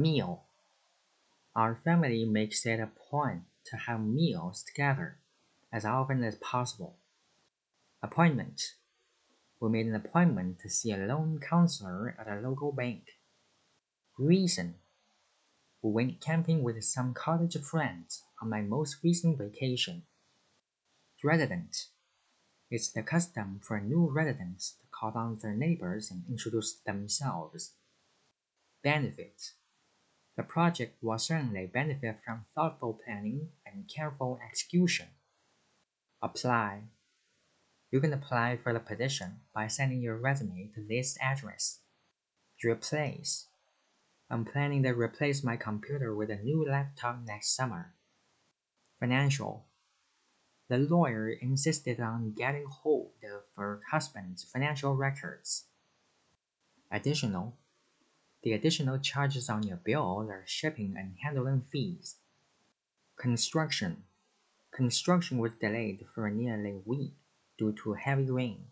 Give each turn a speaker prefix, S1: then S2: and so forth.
S1: Meal. Our family makes it a point to have meals together as often as possible. Appointment. We made an appointment to see a loan counselor at a local bank. Reason. We went camping with some college friends on my most recent vacation. Resident. It's the custom for new residents to call on their neighbors and introduce themselves. Benefit. The project will certainly benefit from thoughtful planning and careful execution. Apply. You can apply for the position by sending your resume to this address. Replace. I'm planning to replace my computer with a new laptop next summer. Financial. The lawyer insisted on getting hold of her husband's financial records. Additional. The additional charges on your bill are shipping and handling fees. Construction. Construction was delayed for nearly a week due to heavy rain.